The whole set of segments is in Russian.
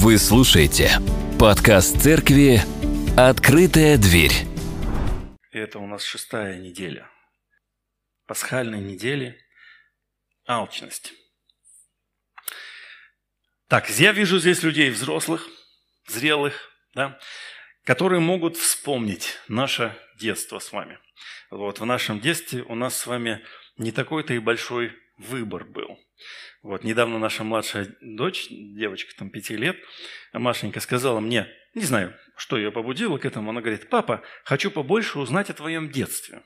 Вы слушаете подкаст церкви «Открытая дверь». Это у нас шестая неделя. Пасхальной недели. Алчность. Так, я вижу здесь людей взрослых, зрелых, да, которые могут вспомнить наше детство с вами. Вот, в нашем детстве у нас с вами не такой-то и большой выбор был. Вот, недавно наша младшая дочь, девочка там пяти лет, Машенька, сказала мне, не знаю, что ее побудило к этому, она говорит, папа, хочу побольше узнать о твоем детстве.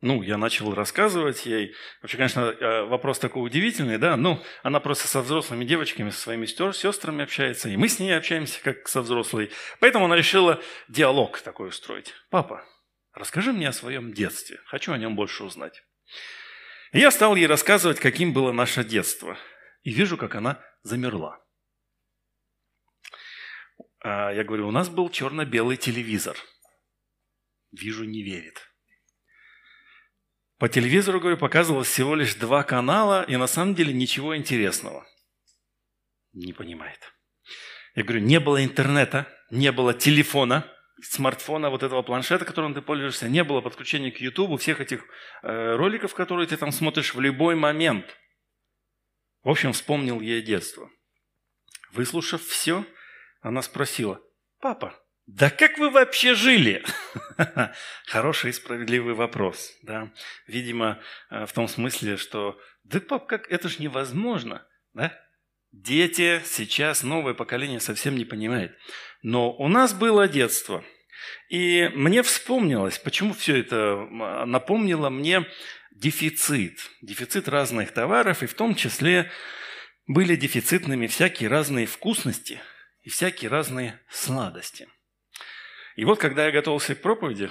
Ну, я начал рассказывать ей. Вообще, конечно, э, вопрос такой удивительный, да, ну, она просто со взрослыми девочками, со своими сестрами общается, и мы с ней общаемся, как со взрослой. Поэтому она решила диалог такой устроить. Папа, расскажи мне о своем детстве, хочу о нем больше узнать. Я стал ей рассказывать, каким было наше детство. И вижу, как она замерла. А я говорю, у нас был черно-белый телевизор. Вижу, не верит. По телевизору, говорю, показывалось всего лишь два канала, и на самом деле ничего интересного. Не понимает. Я говорю, не было интернета, не было телефона, смартфона, вот этого планшета, которым ты пользуешься, не было подключения к YouTube, всех этих э, роликов, которые ты там смотришь в любой момент. В общем, вспомнил ей детство. Выслушав все, она спросила, «Папа, да как вы вообще жили?» Хороший и справедливый вопрос. Да? Видимо, э, в том смысле, что «Да, пап, как это ж невозможно!» да? Дети сейчас, новое поколение совсем не понимает. Но у нас было детство. И мне вспомнилось, почему все это напомнило мне дефицит. Дефицит разных товаров, и в том числе были дефицитными всякие разные вкусности и всякие разные сладости. И вот, когда я готовился к проповеди,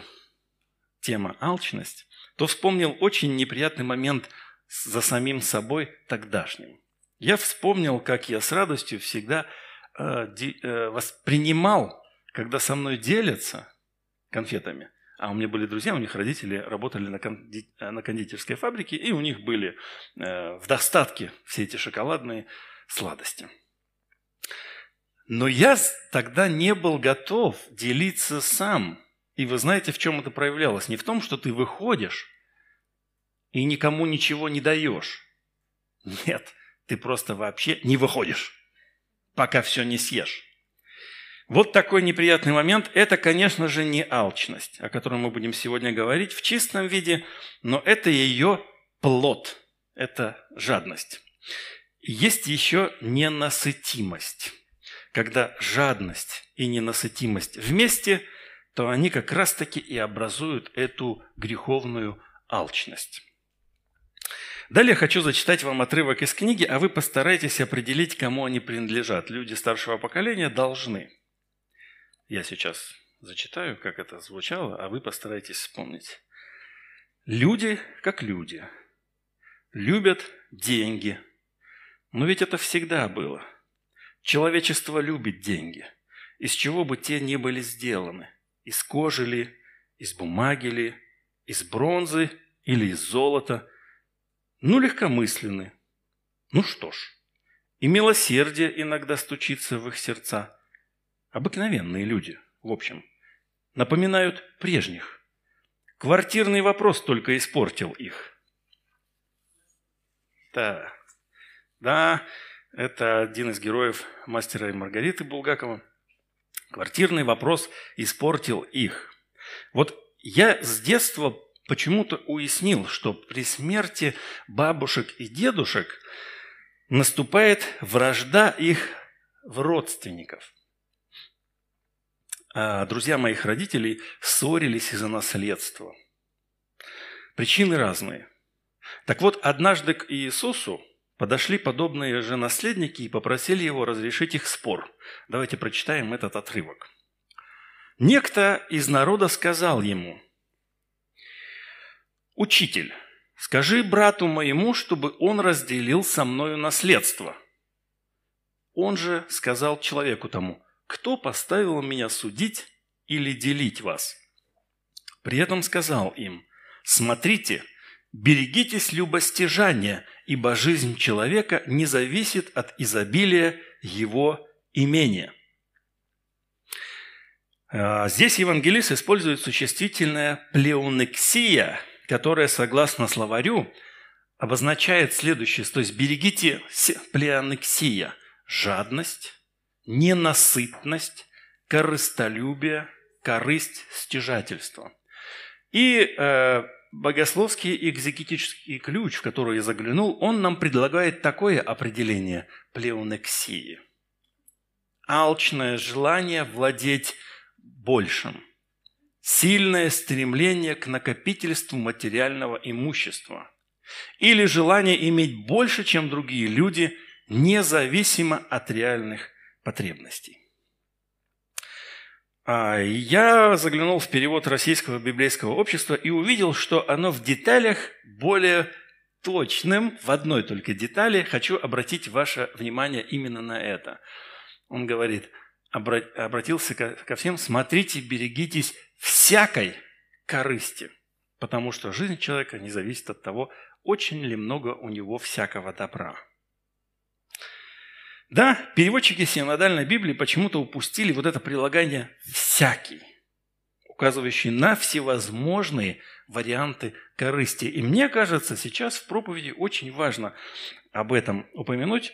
тема «алчность», то вспомнил очень неприятный момент за самим собой тогдашним. Я вспомнил, как я с радостью всегда э, э, воспринимал, когда со мной делятся конфетами. А у меня были друзья, у них родители работали на. Э, кондитерской фабрике, и у них были в достатке все эти шоколадные сладости. Но я тогда не был готов делиться сам. И вы знаете, в чем это проявлялось? Не в том, что ты выходишь и никому ничего не даешь. Нет, ты просто вообще не выходишь, пока все не съешь. Вот такой неприятный момент – это, конечно же, не алчность, о которой мы будем сегодня говорить в чистом виде, но это ее плод, это жадность. Есть еще ненасытимость. Когда жадность и ненасытимость вместе, то они как раз-таки и образуют эту греховную алчность. Далее хочу зачитать вам отрывок из книги, а вы постарайтесь определить, кому они принадлежат. Люди старшего поколения должны. Я сейчас зачитаю, как это звучало, а вы постарайтесь вспомнить. Люди как люди. Любят деньги. Но ведь это всегда было. Человечество любит деньги. Из чего бы те ни были сделаны. Из кожи ли, из бумаги ли, из бронзы или из золота – ну, легкомысленны. Ну что ж, и милосердие иногда стучится в их сердца. Обыкновенные люди, в общем, напоминают прежних. Квартирный вопрос только испортил их. Да, да, это один из героев «Мастера и Маргариты» Булгакова. Квартирный вопрос испортил их. Вот я с детства почему-то уяснил, что при смерти бабушек и дедушек наступает вражда их в родственников. А друзья моих родителей ссорились из-за наследства. Причины разные. Так вот, однажды к Иисусу подошли подобные же наследники и попросили его разрешить их спор. Давайте прочитаем этот отрывок. Некто из народа сказал ему – «Учитель, скажи брату моему, чтобы он разделил со мною наследство». Он же сказал человеку тому, «Кто поставил меня судить или делить вас?» При этом сказал им, «Смотрите, берегитесь любостяжания, ибо жизнь человека не зависит от изобилия его имение. А, здесь евангелист использует существительное «плеонексия», которое, согласно словарю, обозначает следующее, то есть берегите плеонексия – жадность, ненасытность, корыстолюбие, корысть, стяжательство. И э, богословский экзегетический ключ, в который я заглянул, он нам предлагает такое определение плеонексии. Алчное желание владеть большим. Сильное стремление к накопительству материального имущества. Или желание иметь больше, чем другие люди, независимо от реальных потребностей. А, я заглянул в перевод Российского библейского общества и увидел, что оно в деталях более точным, в одной только детали, хочу обратить ваше внимание именно на это. Он говорит, обратился ко всем, смотрите, берегитесь всякой корысти, потому что жизнь человека не зависит от того, очень ли много у него всякого добра. Да, переводчики синодальной Библии почему-то упустили вот это прилагание «всякий», указывающий на всевозможные варианты корысти. И мне кажется, сейчас в проповеди очень важно об этом упомянуть.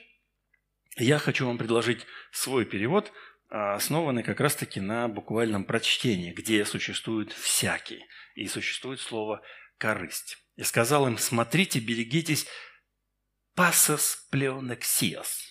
Я хочу вам предложить свой перевод, а, основанный как раз-таки на буквальном прочтении, где существует «всякий» и существует слово «корысть». И сказал им, смотрите, берегитесь «пасос плеонексиос»,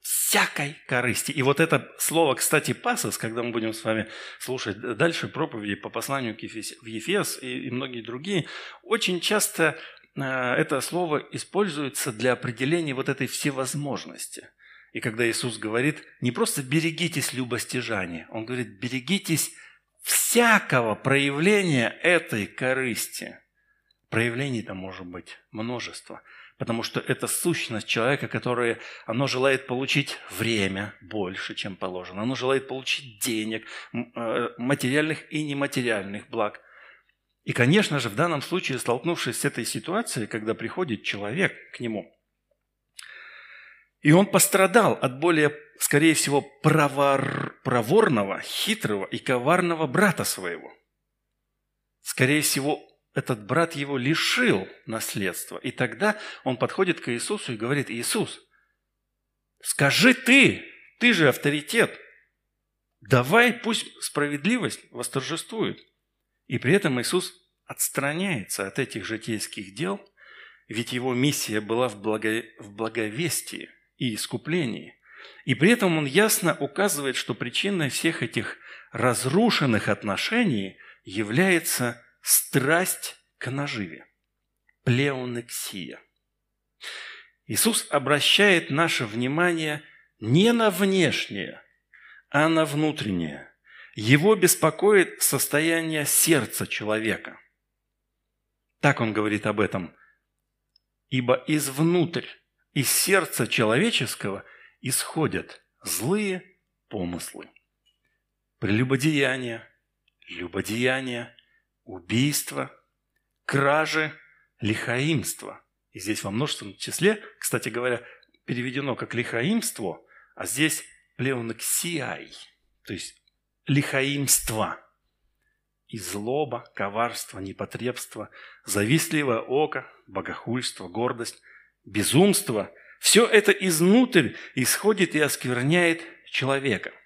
всякой корысти. И вот это слово, кстати, пасос, когда мы будем с вами слушать дальше проповеди по посланию в Ефес и, многие другие, очень часто э, это слово используется для определения вот этой всевозможности. И когда Иисус говорит, не просто берегитесь любостяжания, Он говорит, берегитесь всякого проявления этой корысти. Проявлений-то может быть множество – потому что это сущность человека, которое, оно желает получить время больше, чем положено. Оно желает получить денег, э, материальных и нематериальных благ. И, конечно же, в данном случае, столкнувшись с этой ситуацией, когда приходит человек к нему, и он пострадал от более, скорее всего, провор, проворного, хитрого и коварного брата своего. Скорее всего, этот брат его лишил наследства. И тогда он подходит к Иисусу и говорит, Иисус, скажи ты, ты же авторитет, давай пусть справедливость восторжествует. И при этом Иисус отстраняется от этих житейских дел, ведь его миссия была в, благо... в благовестии и искуплении. И при этом он ясно указывает, что причиной всех этих разрушенных отношений является страсть к наживе, плеонексия. Иисус обращает наше внимание не на внешнее, а на внутреннее. Его беспокоит состояние сердца человека. Так он говорит об этом. «Ибо извнутрь, из сердца человеческого исходят злые помыслы, прелюбодеяния, любодеяния, убийство, кражи, лихаимство. И здесь во множественном числе, кстати говоря, переведено как лихаимство, а здесь плеонексиай, то есть лихаимство. И злоба, коварство, непотребство, завистливое око, богохульство, гордость, безумство – все это изнутрь исходит и оскверняет человека –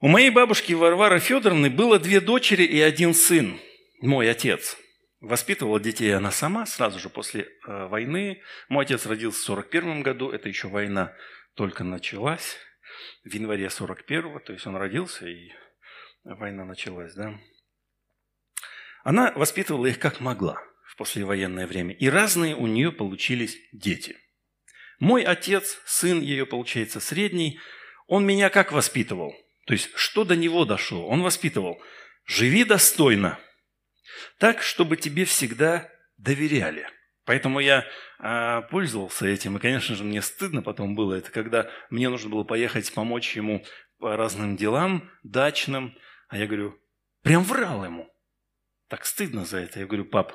у моей бабушки Варвары Федоровны было две дочери и один сын, мой отец. Воспитывала детей она сама сразу же после э, войны. Мой отец родился в 41 году, это еще война только началась. В январе 41-го, то есть он родился, и война началась, да. Она воспитывала их как могла послевоенное время. И разные у нее получились дети. Мой отец, сын ее, получается, средний, он меня как воспитывал – то есть, что до него дошло? Он воспитывал. Живи достойно. Так, чтобы тебе всегда доверяли. Поэтому я а, пользовался этим. И, конечно же, мне стыдно потом было. Это когда мне нужно было поехать помочь ему по разным делам дачным. А я говорю, прям врал ему. Так стыдно за это. Я говорю, пап,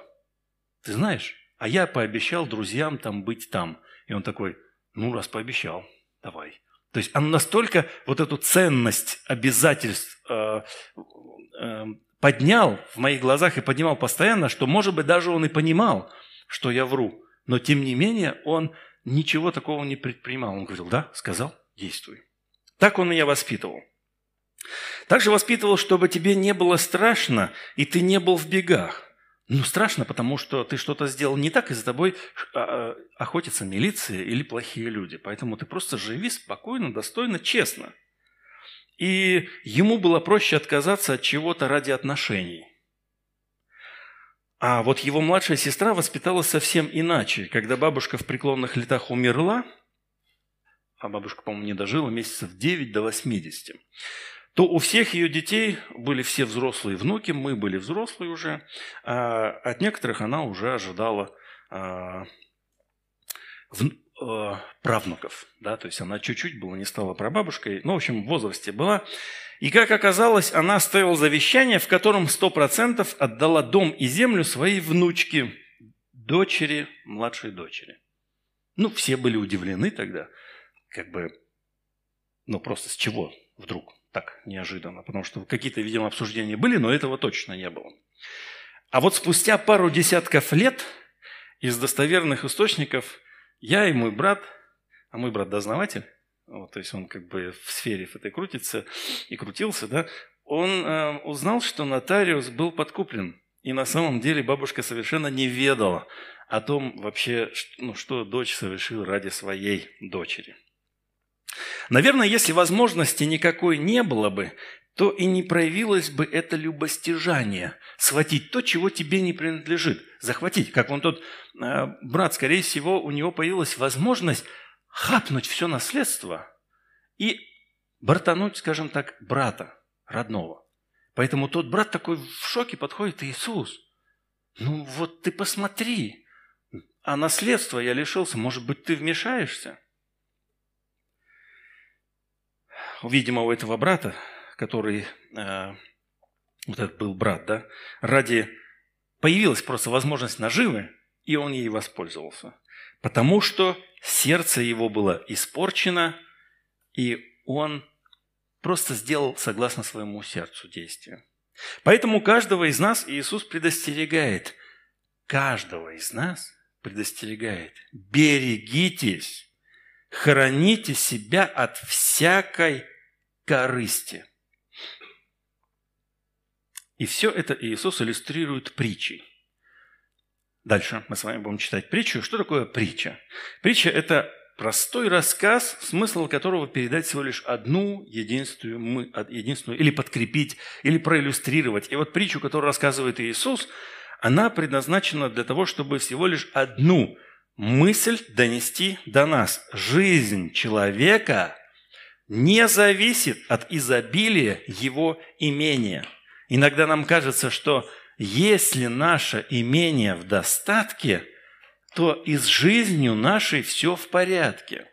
ты знаешь, а я пообещал друзьям там быть там. И он такой, ну, раз пообещал, давай. То есть он настолько вот эту ценность обязательств э, э, поднял в моих глазах и поднимал постоянно, что, может быть, даже он и понимал, что я вру. Но, тем не менее, он ничего такого не предпринимал. Он говорил, да, сказал, действуй. Так он меня воспитывал. Также воспитывал, чтобы тебе не было страшно, и ты не был в бегах. Ну, страшно, потому что ты что-то сделал не так, и за тобой а, а, охотится милиция или плохие люди. Поэтому ты просто живи спокойно, достойно, честно. И ему было проще отказаться от чего-то ради отношений. А вот его младшая сестра воспиталась совсем иначе. Когда бабушка в преклонных летах умерла, а бабушка, по-моему, не дожила месяцев 9 до 80, то у всех ее детей были все взрослые внуки, мы были взрослые уже, а от некоторых она уже ожидала а, в, а, правнуков, да, то есть она чуть-чуть была, не стала прабабушкой, ну, в общем, в возрасте была. И, как оказалось, она оставила завещание, в котором сто процентов отдала дом и землю своей внучке, дочери, младшей дочери. Ну, все были удивлены тогда, как бы, ну, просто с чего вдруг так неожиданно, потому что какие-то, видимо, обсуждения были, но этого точно не было. А вот спустя пару десятков лет из достоверных источников я и мой брат, а мой брат дознаватель, вот, то есть он как бы в сфере этой крутится и крутился, да, он э, узнал, что нотариус был подкуплен. И на самом деле бабушка совершенно не ведала о том вообще, ну, что дочь совершила ради своей дочери. Наверное, если возможности никакой не было бы, то и не проявилось бы это любостяжание. Схватить то, чего тебе не принадлежит. Захватить. Как он тот э, брат, скорее всего, у него появилась возможность хапнуть все наследство и бортануть, скажем так, брата родного. Поэтому тот брат такой в шоке подходит, Иисус, ну вот ты посмотри, а наследство я лишился, может быть, ты вмешаешься? Видимо, у этого брата, который, э, вот этот был брат, да, ради, появилась просто возможность наживы, и он ей воспользовался. Потому что сердце его было испорчено, и он просто сделал согласно своему сердцу действие. Поэтому каждого из нас Иисус предостерегает, каждого из нас предостерегает, берегитесь, храните себя от всякой корысти. И все это Иисус иллюстрирует притчей. Дальше мы с вами будем читать притчу. Что такое притча? Притча – это простой рассказ, смысл которого передать всего лишь одну единственную, единственную или подкрепить, или проиллюстрировать. И вот притчу, которую рассказывает Иисус, она предназначена для того, чтобы всего лишь одну мысль донести до нас. Жизнь человека не зависит от изобилия его имения. Иногда нам кажется, что если наше имение в достатке, то и с жизнью нашей все в порядке.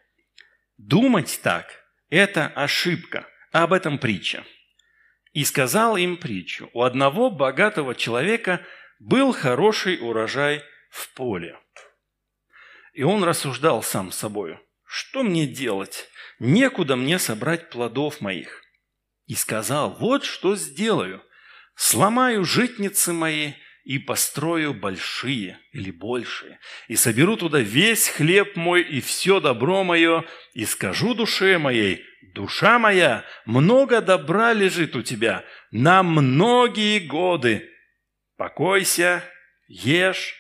Думать так – это ошибка. Об этом притча. «И сказал им притчу, у одного богатого человека был хороший урожай в поле. И он рассуждал сам с собою, что мне делать? некуда мне собрать плодов моих. И сказал, вот что сделаю. Сломаю житницы мои и построю большие или большие, и соберу туда весь хлеб мой и все добро мое, и скажу душе моей, душа моя, много добра лежит у тебя на многие годы. Покойся, ешь,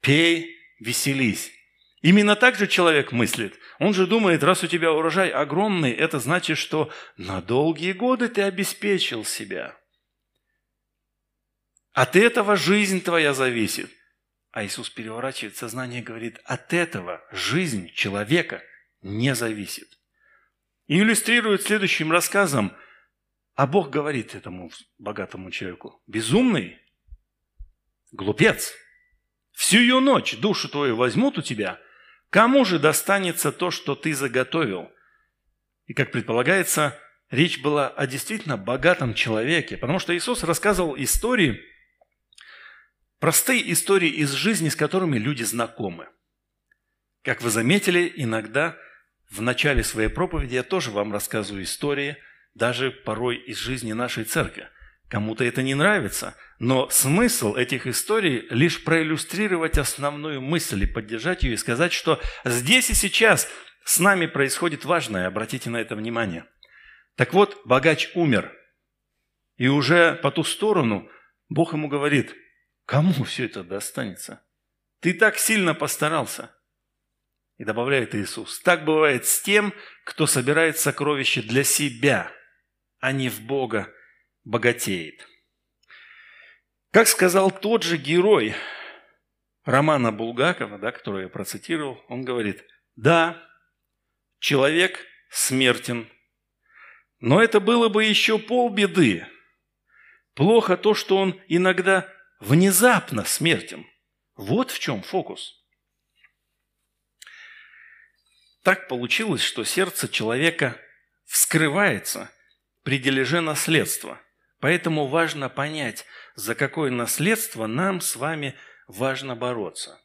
пей, веселись. Именно так же человек мыслит. Он же думает, раз у тебя урожай огромный, это значит, что на долгие годы ты обеспечил себя. От этого жизнь твоя зависит. А Иисус переворачивает сознание и говорит, от этого жизнь человека не зависит. И иллюстрирует следующим рассказом, а Бог говорит этому богатому человеку, безумный, глупец, всю ее ночь душу твою возьмут у тебя – Кому же достанется то, что ты заготовил? И, как предполагается, речь была о действительно богатом человеке, потому что Иисус рассказывал истории, простые истории из жизни, с которыми люди знакомы. Как вы заметили, иногда в начале своей проповеди я тоже вам рассказываю истории, даже порой из жизни нашей церкви. Кому-то это не нравится, но смысл этих историй лишь проиллюстрировать основную мысль и поддержать ее и сказать, что здесь и сейчас с нами происходит важное, обратите на это внимание. Так вот, богач умер, и уже по ту сторону Бог ему говорит, кому все это достанется? Ты так сильно постарался. И добавляет Иисус, так бывает с тем, кто собирает сокровища для себя, а не в Бога богатеет. Как сказал тот же герой романа Булгакова, да, который я процитировал, он говорит, да, человек смертен, но это было бы еще полбеды. Плохо то, что он иногда внезапно смертен. Вот в чем фокус. Так получилось, что сердце человека вскрывается при дележе наследства – Поэтому важно понять, за какое наследство нам с вами важно бороться.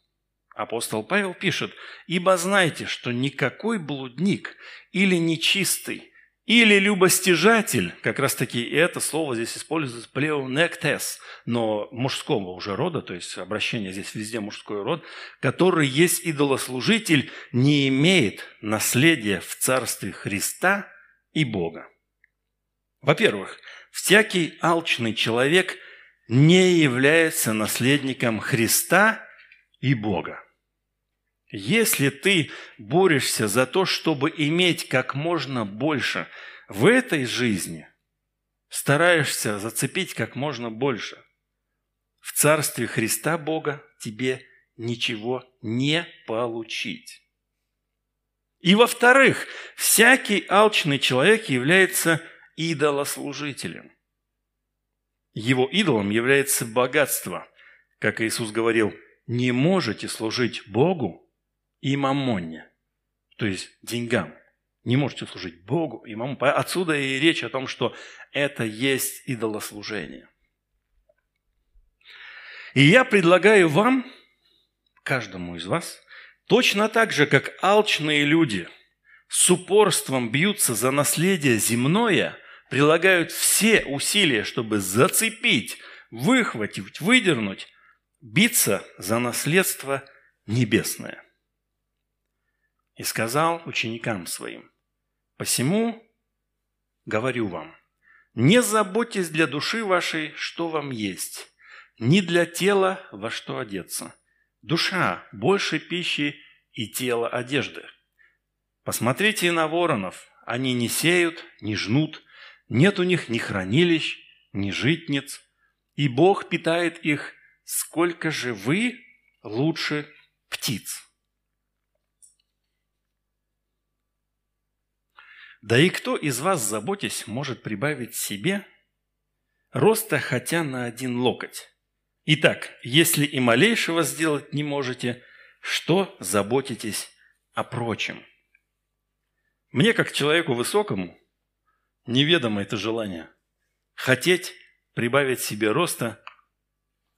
Апостол Павел пишет, «Ибо знайте, что никакой блудник или нечистый, или любостяжатель, как раз таки это слово здесь используется плеонектес, но мужского уже рода, то есть обращение здесь везде мужской род, который есть идолослужитель, не имеет наследия в Царстве Христа и Бога. Во-первых, всякий алчный человек не является наследником Христа и Бога. Если ты борешься за то, чтобы иметь как можно больше в этой жизни, стараешься зацепить как можно больше, в Царстве Христа Бога тебе ничего не получить. И во-вторых, всякий алчный человек является идолослужителем. Его идолом является богатство. Как Иисус говорил, не можете служить Богу и мамонне, то есть деньгам. Не можете служить Богу и мамоне. Отсюда и речь о том, что это есть идолослужение. И я предлагаю вам, каждому из вас, точно так же, как алчные люди с упорством бьются за наследие земное – прилагают все усилия, чтобы зацепить, выхватить, выдернуть, биться за наследство небесное. И сказал ученикам своим, «Посему говорю вам, не заботьтесь для души вашей, что вам есть, ни для тела, во что одеться. Душа больше пищи и тело одежды. Посмотрите на воронов, они не сеют, не жнут, нет у них ни хранилищ, ни житниц, и Бог питает их, сколько же вы лучше птиц. Да и кто из вас, заботясь, может прибавить себе роста хотя на один локоть? Итак, если и малейшего сделать не можете, что заботитесь о прочем? Мне, как человеку высокому, Неведомо это желание. Хотеть прибавить себе роста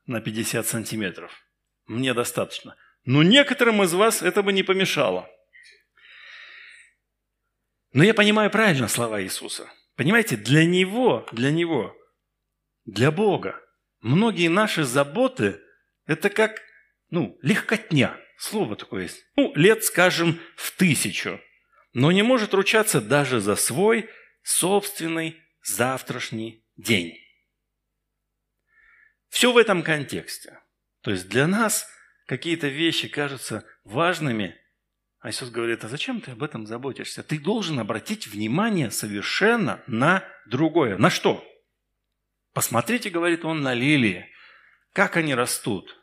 на 50 сантиметров. Мне достаточно. Но некоторым из вас это бы не помешало. Но я понимаю правильно слова Иисуса. Понимаете, для Него, для Него, для Бога, многие наши заботы – это как, ну, легкотня. Слово такое есть. Ну, лет, скажем, в тысячу. Но не может ручаться даже за свой собственный завтрашний день. Все в этом контексте. То есть для нас какие-то вещи кажутся важными, а Иисус говорит, а зачем ты об этом заботишься? Ты должен обратить внимание совершенно на другое. На что? Посмотрите, говорит он, на лилии. Как они растут?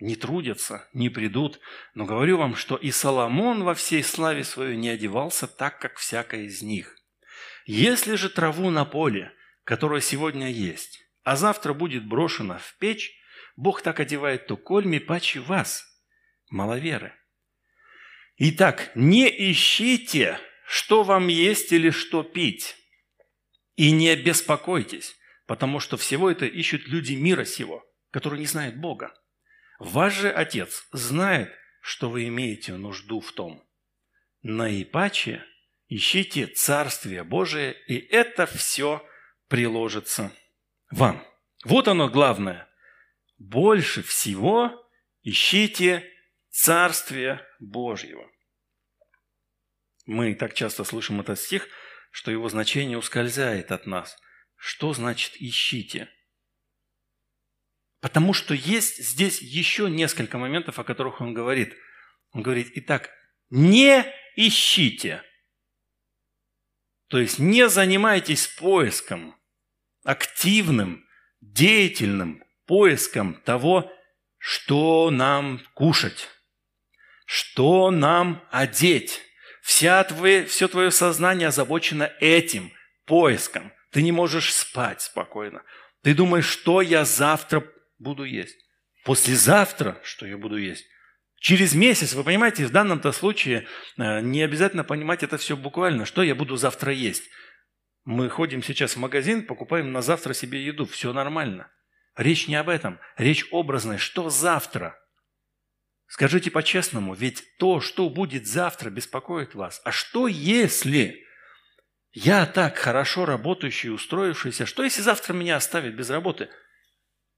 Не трудятся, не придут. Но говорю вам, что и Соломон во всей славе своей не одевался так, как всякая из них. Если же траву на поле, которая сегодня есть, а завтра будет брошена в печь, Бог так одевает то кольми паче вас, маловеры. Итак, не ищите, что вам есть или что пить, и не беспокойтесь, потому что всего это ищут люди мира сего, которые не знают Бога. Ваш же Отец знает, что вы имеете нужду в том. наипаче ищите Царствие Божие, и это все приложится вам. Вот оно главное. Больше всего ищите Царствие Божьего. Мы так часто слышим этот стих, что его значение ускользает от нас. Что значит «ищите»? Потому что есть здесь еще несколько моментов, о которых он говорит. Он говорит, итак, не ищите. То есть не занимайтесь поиском, активным, деятельным поиском того, что нам кушать, что нам одеть. Вся твое, все твое сознание озабочено этим поиском. Ты не можешь спать спокойно. Ты думаешь, что я завтра буду есть. Послезавтра, что я буду есть. Через месяц, вы понимаете, в данном-то случае э, не обязательно понимать это все буквально, что я буду завтра есть. Мы ходим сейчас в магазин, покупаем на завтра себе еду, все нормально. Речь не об этом, речь образная, что завтра. Скажите по-честному, ведь то, что будет завтра, беспокоит вас. А что если я так хорошо работающий, устроившийся, что если завтра меня оставят без работы –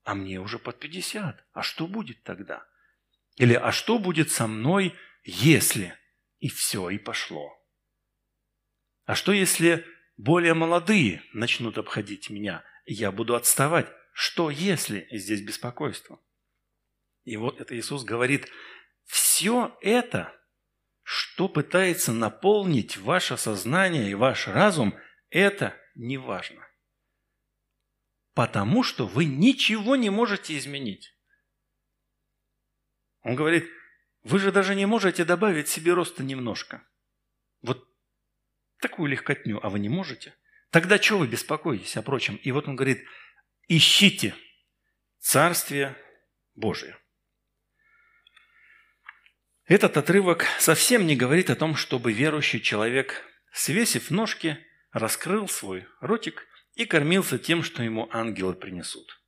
а мне уже под 50. А что будет тогда? Или а что будет со мной, если? И все, и пошло. А что если более молодые начнут обходить меня, я буду отставать? Что если здесь беспокойство? И вот это Иисус говорит, все это, что пытается наполнить ваше сознание и ваш разум, это не важно потому что вы ничего не можете изменить. Он говорит, вы же даже не можете добавить себе роста немножко. Вот такую легкотню, а вы не можете. Тогда что вы беспокоитесь о прочем? И вот он говорит, ищите Царствие Божие. Этот отрывок совсем не говорит о том, чтобы верующий человек, свесив ножки, раскрыл свой ротик и кормился тем, что ему ангелы принесут.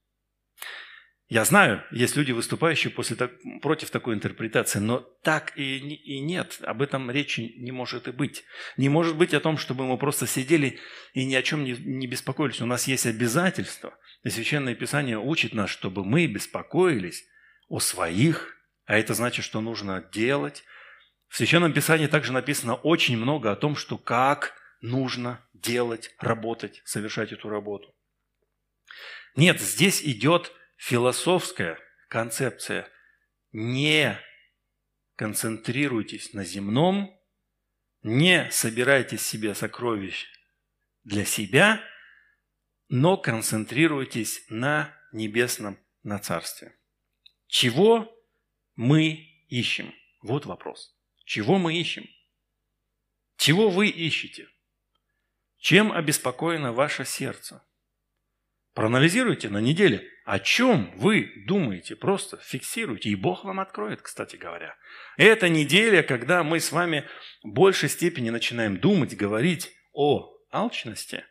Я знаю, есть люди, выступающие после так, против такой интерпретации, но так и, и нет, об этом речи не может и быть. Не может быть о том, чтобы мы просто сидели и ни о чем не, не беспокоились. У нас есть обязательства. И Священное Писание учит нас, чтобы мы беспокоились о своих, а это значит, что нужно делать. В Священном Писании также написано очень много о том, что как нужно делать, работать, совершать эту работу. Нет, здесь идет философская концепция. Не концентрируйтесь на земном, не собирайте себе сокровищ для себя, но концентрируйтесь на небесном, на царстве. Чего мы ищем? Вот вопрос. Чего мы ищем? Чего вы ищете? Чем обеспокоено ваше сердце? Проанализируйте на неделе, о чем вы думаете, просто фиксируйте, и Бог вам откроет, кстати говоря. Это неделя, когда мы с вами в большей степени начинаем думать, говорить о алчности.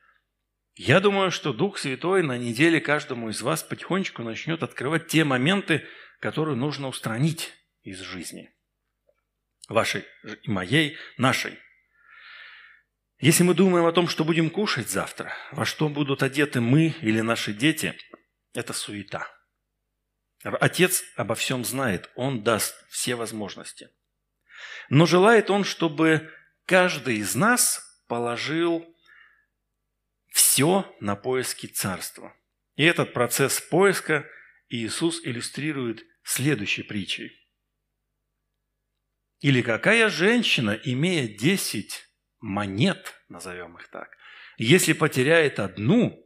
Я думаю, что Дух Святой на неделе каждому из вас потихонечку начнет открывать те моменты, которые нужно устранить из жизни. Вашей и моей, нашей. Если мы думаем о том, что будем кушать завтра, во что будут одеты мы или наши дети, это суета. Отец обо всем знает, Он даст все возможности. Но желает Он, чтобы каждый из нас положил все на поиски Царства. И этот процесс поиска Иисус иллюстрирует следующей притчей. Или какая женщина, имея десять монет, назовем их так, если потеряет одну,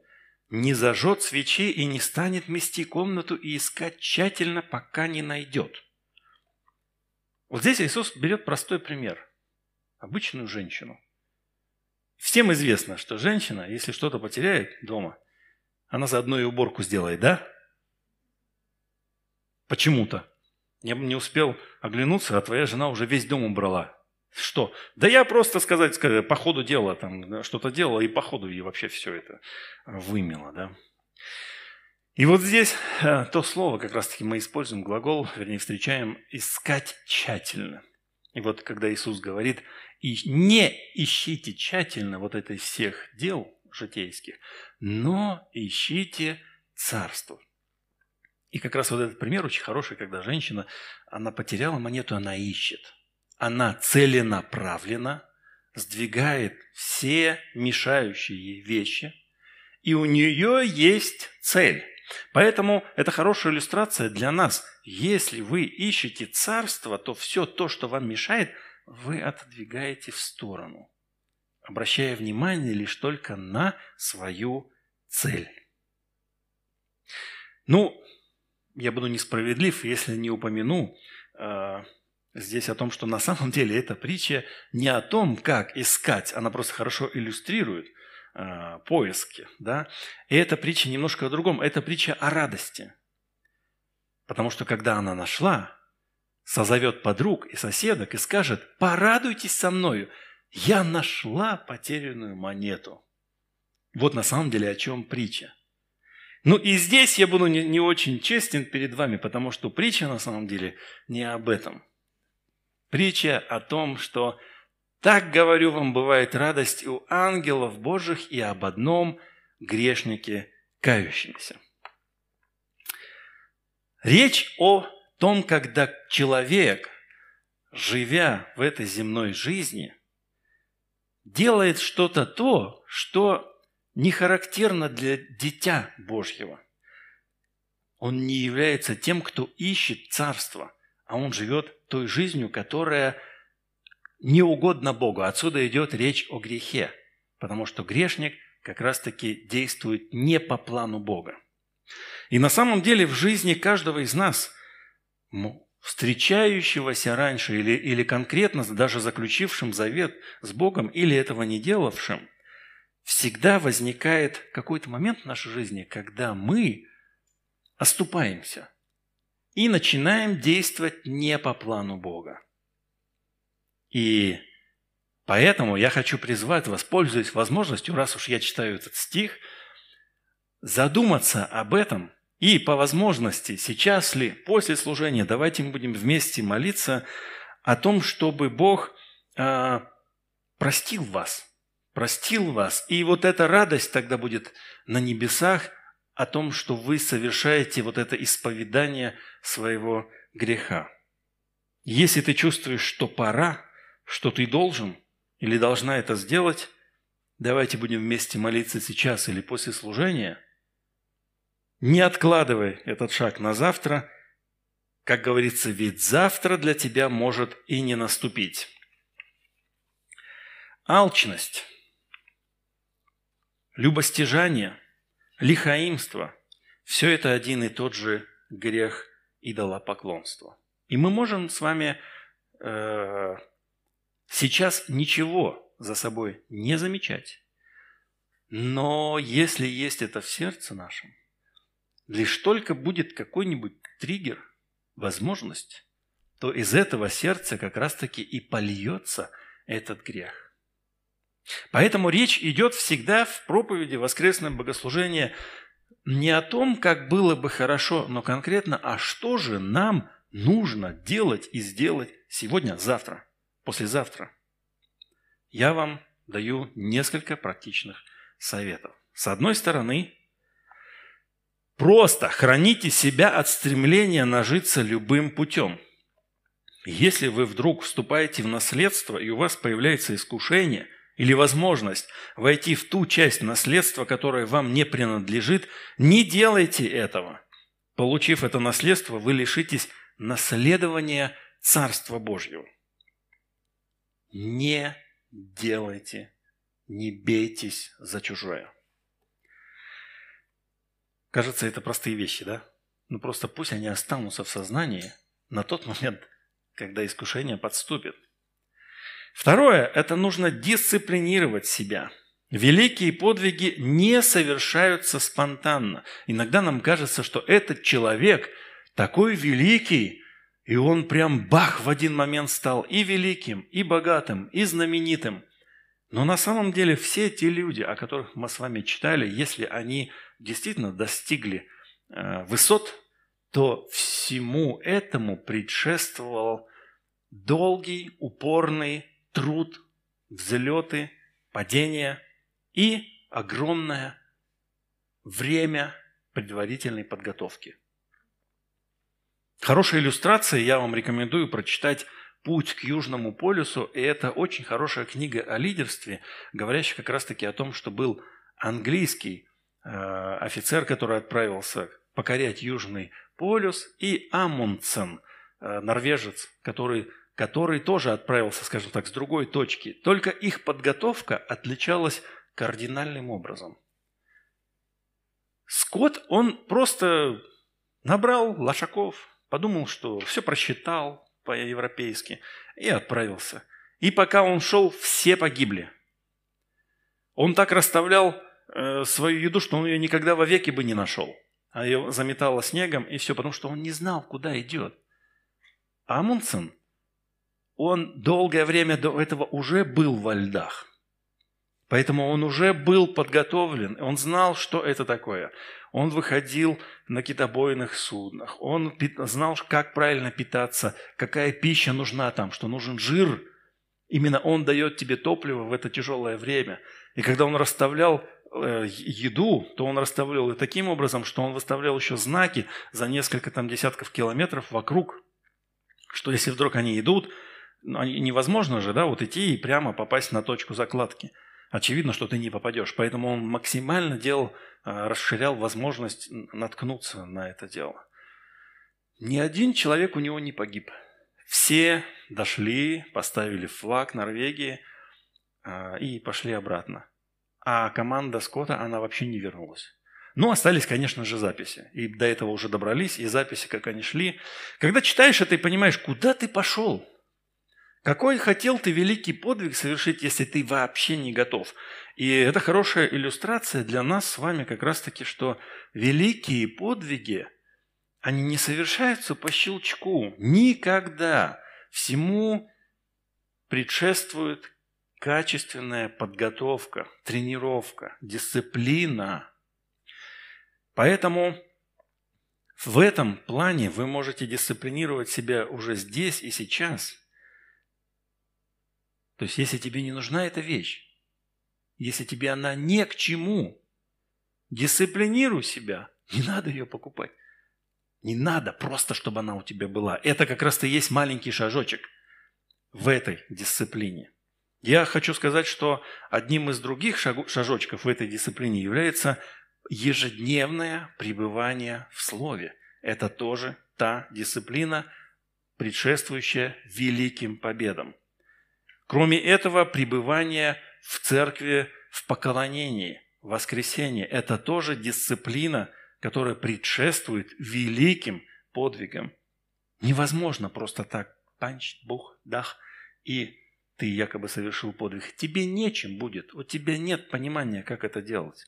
не зажжет свечи и не станет мести комнату и искать тщательно, пока не найдет. Вот здесь Иисус берет простой пример. Обычную женщину. Всем известно, что женщина, если что-то потеряет дома, она заодно и уборку сделает, да? Почему-то. Я не успел оглянуться, а твоя жена уже весь дом убрала. Что? Да я просто сказать, по ходу дела там что-то делала, и по ходу ей вообще все это вымело, да. И вот здесь э, то слово, как раз-таки мы используем глагол, вернее, встречаем «искать тщательно». И вот когда Иисус говорит, и не ищите тщательно вот этой всех дел житейских, но ищите царство. И как раз вот этот пример очень хороший, когда женщина, она потеряла монету, она ищет. Она целенаправленно сдвигает все мешающие ей вещи, и у нее есть цель. Поэтому это хорошая иллюстрация для нас. Если вы ищете царство, то все то, что вам мешает, вы отодвигаете в сторону, обращая внимание лишь только на свою цель. Ну, я буду несправедлив, если не упомяну э, здесь о том, что на самом деле эта притча не о том, как искать, она просто хорошо иллюстрирует э, поиски. Да? И эта притча немножко о другом. Это притча о радости. Потому что когда она нашла, созовет подруг и соседок и скажет, порадуйтесь со мною, я нашла потерянную монету. Вот на самом деле о чем притча. Ну и здесь я буду не, не очень честен перед вами, потому что притча на самом деле не об этом. Притча о том, что так, говорю вам, бывает радость у ангелов Божьих и об одном грешнике кающемся. Речь о том, когда человек, живя в этой земной жизни, делает что-то то, что не характерно для дитя Божьего. Он не является тем, кто ищет царство, а он живет той жизнью, которая не угодна Богу. Отсюда идет речь о грехе, потому что грешник как раз-таки действует не по плану Бога. И на самом деле в жизни каждого из нас, встречающегося раньше или, или конкретно даже заключившим завет с Богом или этого не делавшим, всегда возникает какой-то момент в нашей жизни, когда мы оступаемся и начинаем действовать не по плану Бога. И поэтому я хочу призвать вас, пользуясь возможностью, раз уж я читаю этот стих, задуматься об этом и по возможности, сейчас ли, после служения, давайте мы будем вместе молиться о том, чтобы Бог э, простил вас – простил вас. И вот эта радость тогда будет на небесах о том, что вы совершаете вот это исповедание своего греха. Если ты чувствуешь, что пора, что ты должен или должна это сделать, давайте будем вместе молиться сейчас или после служения. Не откладывай этот шаг на завтра. Как говорится, ведь завтра для тебя может и не наступить. Алчность любостяжание, лихаимство – все это один и тот же грех идолопоклонства. И мы можем с вами э, сейчас ничего за собой не замечать. Но если есть это в сердце нашем, лишь только будет какой-нибудь триггер, возможность, то из этого сердца как раз-таки и польется этот грех. Поэтому речь идет всегда в проповеди воскресном богослужении не о том, как было бы хорошо, но конкретно, а что же нам нужно делать и сделать сегодня, завтра, послезавтра. Я вам даю несколько практичных советов. С одной стороны, просто храните себя от стремления нажиться любым путем. Если вы вдруг вступаете в наследство, и у вас появляется искушение – или возможность войти в ту часть наследства, которая вам не принадлежит, не делайте этого. Получив это наследство, вы лишитесь наследования Царства Божьего. Не делайте, не бейтесь за чужое. Кажется, это простые вещи, да? Ну просто пусть они останутся в сознании на тот момент, когда искушение подступит – Второе – это нужно дисциплинировать себя. Великие подвиги не совершаются спонтанно. Иногда нам кажется, что этот человек такой великий, и он прям бах в один момент стал и великим, и богатым, и знаменитым. Но на самом деле все те люди, о которых мы с вами читали, если они действительно достигли э, высот, то всему этому предшествовал долгий, упорный труд, взлеты, падения и огромное время предварительной подготовки. Хорошая иллюстрация, я вам рекомендую прочитать «Путь к Южному полюсу», и это очень хорошая книга о лидерстве, говорящая как раз-таки о том, что был английский э, офицер, который отправился покорять Южный полюс, и Амундсен, э, норвежец, который, который тоже отправился, скажем так, с другой точки. Только их подготовка отличалась кардинальным образом. Скотт, он просто набрал лошаков, подумал, что все просчитал по-европейски и отправился. И пока он шел, все погибли. Он так расставлял э, свою еду, что он ее никогда вовеки бы не нашел. А ее заметало снегом и все, потому что он не знал, куда идет. Амундсен, он долгое время до этого уже был во льдах. Поэтому он уже был подготовлен, он знал, что это такое. Он выходил на китобойных суднах, он знал, как правильно питаться, какая пища нужна там, что нужен жир. Именно он дает тебе топливо в это тяжелое время. И когда он расставлял э, еду, то он расставлял и таким образом, что он выставлял еще знаки за несколько там десятков километров вокруг, что если вдруг они идут, невозможно же, да, вот идти и прямо попасть на точку закладки – очевидно, что ты не попадешь. Поэтому он максимально делал, расширял возможность наткнуться на это дело. Ни один человек у него не погиб. Все дошли, поставили флаг Норвегии а, и пошли обратно. А команда Скотта, она вообще не вернулась. Но остались, конечно же, записи. И до этого уже добрались, и записи, как они шли. Когда читаешь это и понимаешь, куда ты пошел – какой хотел ты великий подвиг совершить, если ты вообще не готов? И это хорошая иллюстрация для нас с вами как раз-таки, что великие подвиги, они не совершаются по щелчку. Никогда. Всему предшествует качественная подготовка, тренировка, дисциплина. Поэтому в этом плане вы можете дисциплинировать себя уже здесь и сейчас – то есть, если тебе не нужна эта вещь, если тебе она не к чему, дисциплинируй себя. Не надо ее покупать. Не надо просто, чтобы она у тебя была. Это как раз-то есть маленький шажочек в этой дисциплине. Я хочу сказать, что одним из других шажочков в этой дисциплине является ежедневное пребывание в Слове. Это тоже та дисциплина, предшествующая великим победам. Кроме этого, пребывание в церкви в поклонении, в воскресенье – это тоже дисциплина, которая предшествует великим подвигам. Невозможно просто так панч, бух, дах, и ты якобы совершил подвиг. Тебе нечем будет, у тебя нет понимания, как это делать.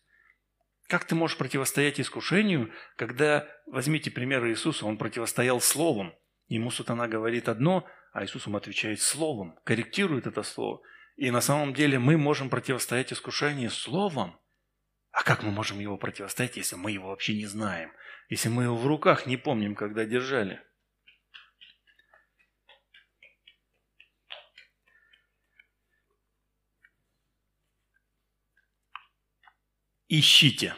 Как ты можешь противостоять искушению, когда, возьмите пример Иисуса, он противостоял словом. Ему сатана говорит одно, а Иисус ему отвечает словом, корректирует это слово. И на самом деле мы можем противостоять искушению словом. А как мы можем его противостоять, если мы его вообще не знаем? Если мы его в руках не помним, когда держали? Ищите.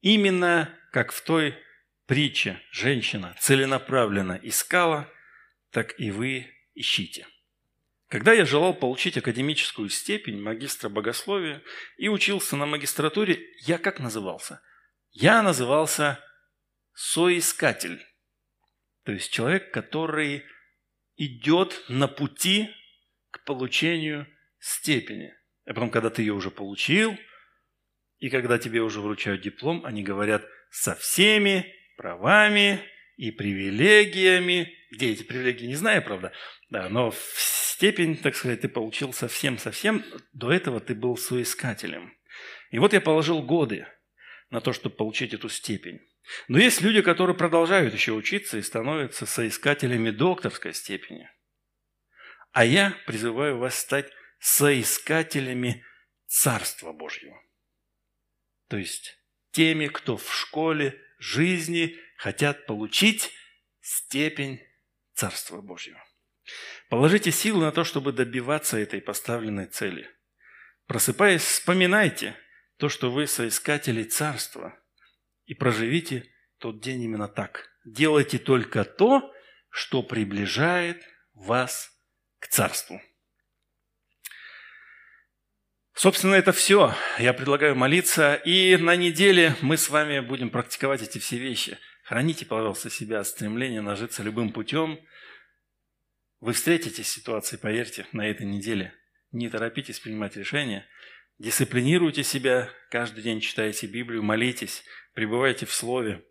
Именно как в той притче женщина целенаправленно искала – так и вы ищите. Когда я желал получить академическую степень магистра богословия и учился на магистратуре, я как назывался? Я назывался соискатель. То есть человек, который идет на пути к получению степени. А потом, когда ты ее уже получил, и когда тебе уже вручают диплом, они говорят со всеми правами и привилегиями где эти привилегии, не знаю, правда, да, но в степень, так сказать, ты получил совсем-совсем, до этого ты был соискателем. И вот я положил годы на то, чтобы получить эту степень. Но есть люди, которые продолжают еще учиться и становятся соискателями докторской степени. А я призываю вас стать соискателями Царства Божьего. То есть теми, кто в школе жизни хотят получить степень Царства Божьего. Положите силы на то, чтобы добиваться этой поставленной цели. Просыпаясь, вспоминайте то, что вы соискатели Царства, и проживите тот день именно так. Делайте только то, что приближает вас к Царству. Собственно, это все. Я предлагаю молиться, и на неделе мы с вами будем практиковать эти все вещи. Храните, пожалуйста, себя от стремления нажиться любым путем. Вы встретитесь с ситуацией, поверьте, на этой неделе. Не торопитесь принимать решения. Дисциплинируйте себя, каждый день читайте Библию, молитесь, пребывайте в Слове.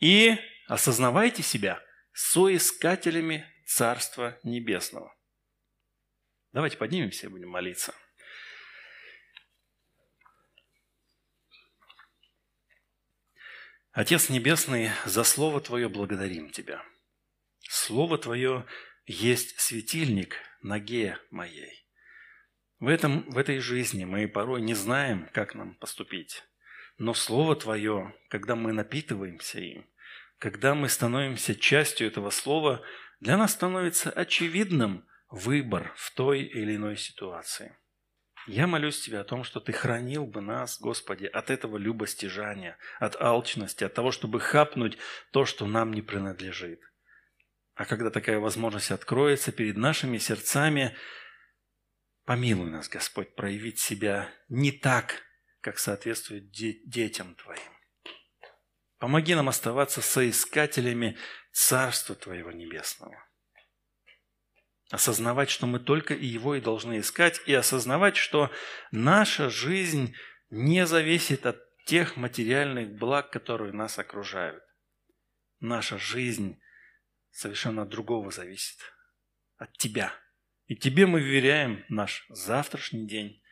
И осознавайте себя соискателями Царства Небесного. Давайте поднимемся и будем молиться. Отец Небесный, за Слово Твое благодарим Тебя. Слово Твое есть светильник ноге моей. В, этом, в этой жизни мы порой не знаем, как нам поступить. Но Слово Твое, когда мы напитываемся им, когда мы становимся частью этого Слова, для нас становится очевидным выбор в той или иной ситуации – я молюсь Тебе о том, что Ты хранил бы нас, Господи, от этого любостяжания, от алчности, от того, чтобы хапнуть то, что нам не принадлежит. А когда такая возможность откроется перед нашими сердцами, помилуй нас, Господь, проявить себя не так, как соответствует де- детям Твоим. Помоги нам оставаться соискателями Царства Твоего Небесного осознавать, что мы только Его и должны искать, и осознавать, что наша жизнь не зависит от тех материальных благ, которые нас окружают. Наша жизнь совершенно от другого зависит, от Тебя. И Тебе мы вверяем наш завтрашний день,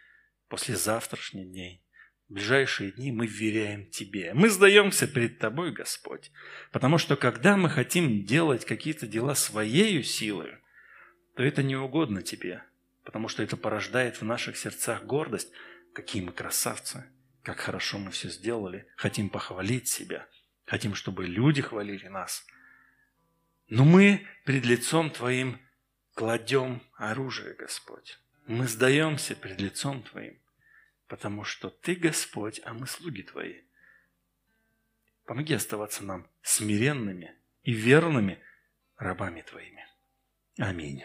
послезавтрашний день, ближайшие дни мы вверяем Тебе. Мы сдаемся перед Тобой, Господь, потому что когда мы хотим делать какие-то дела своей силой, то это не угодно тебе, потому что это порождает в наших сердцах гордость. Какие мы красавцы, как хорошо мы все сделали, хотим похвалить себя, хотим, чтобы люди хвалили нас. Но мы пред лицом Твоим кладем оружие, Господь. Мы сдаемся пред лицом Твоим, потому что Ты Господь, а мы слуги Твои. Помоги оставаться нам смиренными и верными рабами Твоими. Аминь.